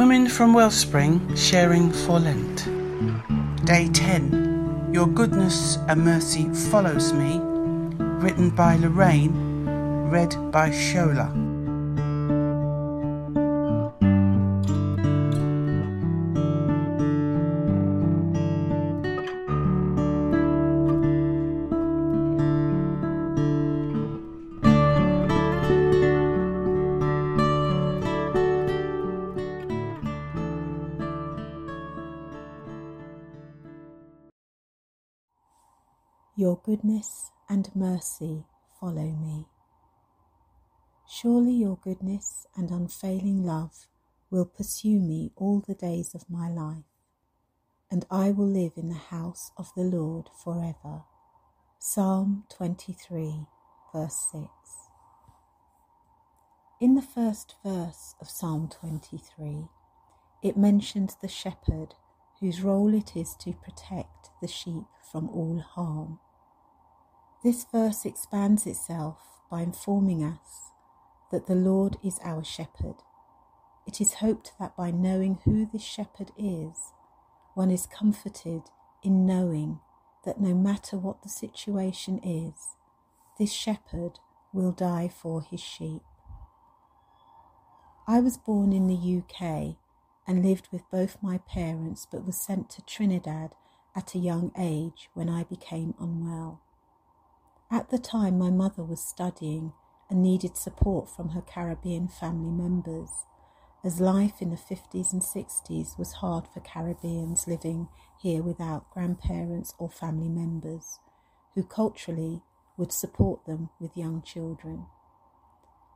Women from Wellspring sharing for Lent. Day 10 Your Goodness and Mercy Follows Me, written by Lorraine, read by Shola. Your goodness and mercy follow me. Surely your goodness and unfailing love will pursue me all the days of my life, and I will live in the house of the Lord forever. Psalm 23, verse 6. In the first verse of Psalm 23, it mentions the shepherd whose role it is to protect the sheep from all harm. This verse expands itself by informing us that the Lord is our shepherd. It is hoped that by knowing who this shepherd is, one is comforted in knowing that no matter what the situation is, this shepherd will die for his sheep. I was born in the UK and lived with both my parents, but was sent to Trinidad at a young age when I became unwell. At the time, my mother was studying and needed support from her Caribbean family members, as life in the 50s and 60s was hard for Caribbeans living here without grandparents or family members who culturally would support them with young children.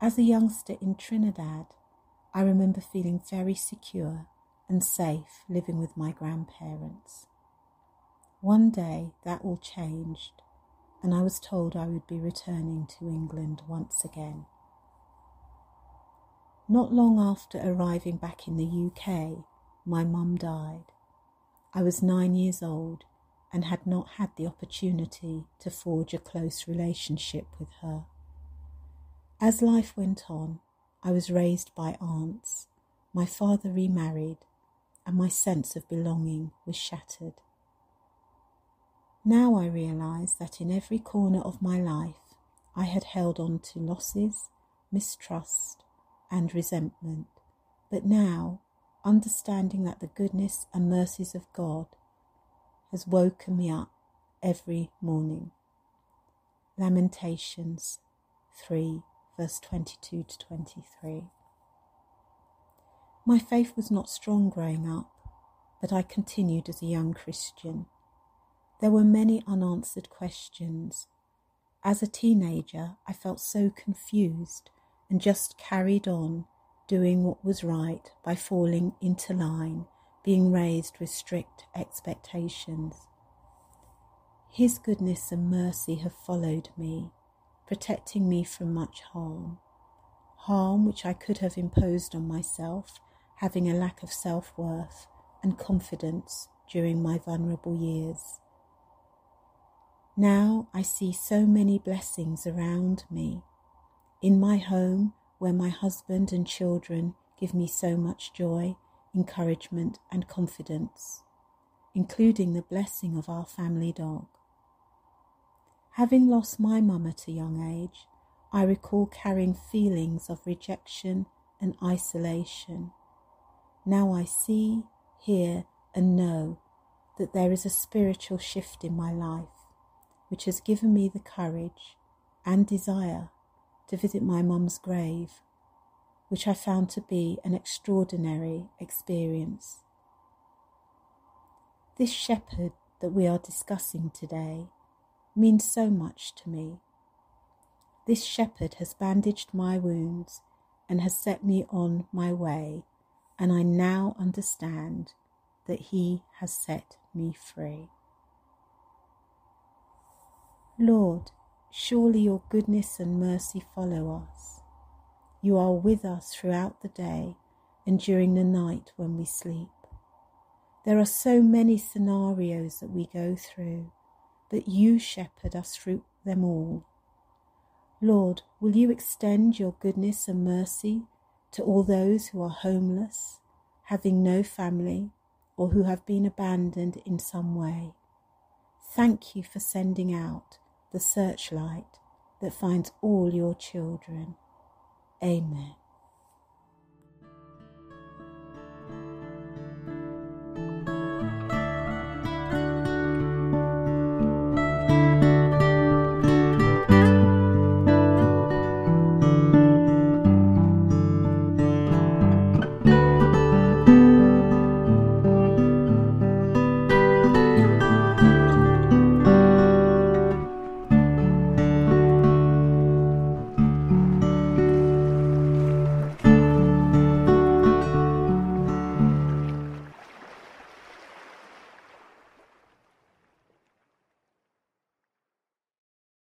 As a youngster in Trinidad, I remember feeling very secure and safe living with my grandparents. One day that all changed and I was told I would be returning to England once again. Not long after arriving back in the UK, my mum died. I was nine years old and had not had the opportunity to forge a close relationship with her. As life went on, I was raised by aunts. My father remarried, and my sense of belonging was shattered. Now I realize that in every corner of my life I had held on to losses, mistrust, and resentment. But now, understanding that the goodness and mercies of God has woken me up every morning. Lamentations 3, verse 22 to 23. My faith was not strong growing up, but I continued as a young Christian. There were many unanswered questions. As a teenager, I felt so confused and just carried on doing what was right by falling into line, being raised with strict expectations. His goodness and mercy have followed me, protecting me from much harm. Harm which I could have imposed on myself, having a lack of self worth and confidence during my vulnerable years. Now I see so many blessings around me. In my home, where my husband and children give me so much joy, encouragement, and confidence, including the blessing of our family dog. Having lost my mum at a young age, I recall carrying feelings of rejection and isolation. Now I see, hear, and know that there is a spiritual shift in my life which has given me the courage and desire to visit my mum's grave, which I found to be an extraordinary experience. This shepherd that we are discussing today means so much to me. This shepherd has bandaged my wounds and has set me on my way, and I now understand that he has set me free. Lord, surely your goodness and mercy follow us. You are with us throughout the day and during the night when we sleep. There are so many scenarios that we go through, but you shepherd us through them all. Lord, will you extend your goodness and mercy to all those who are homeless, having no family or who have been abandoned in some way. Thank you for sending out the searchlight that finds all your children. Amen.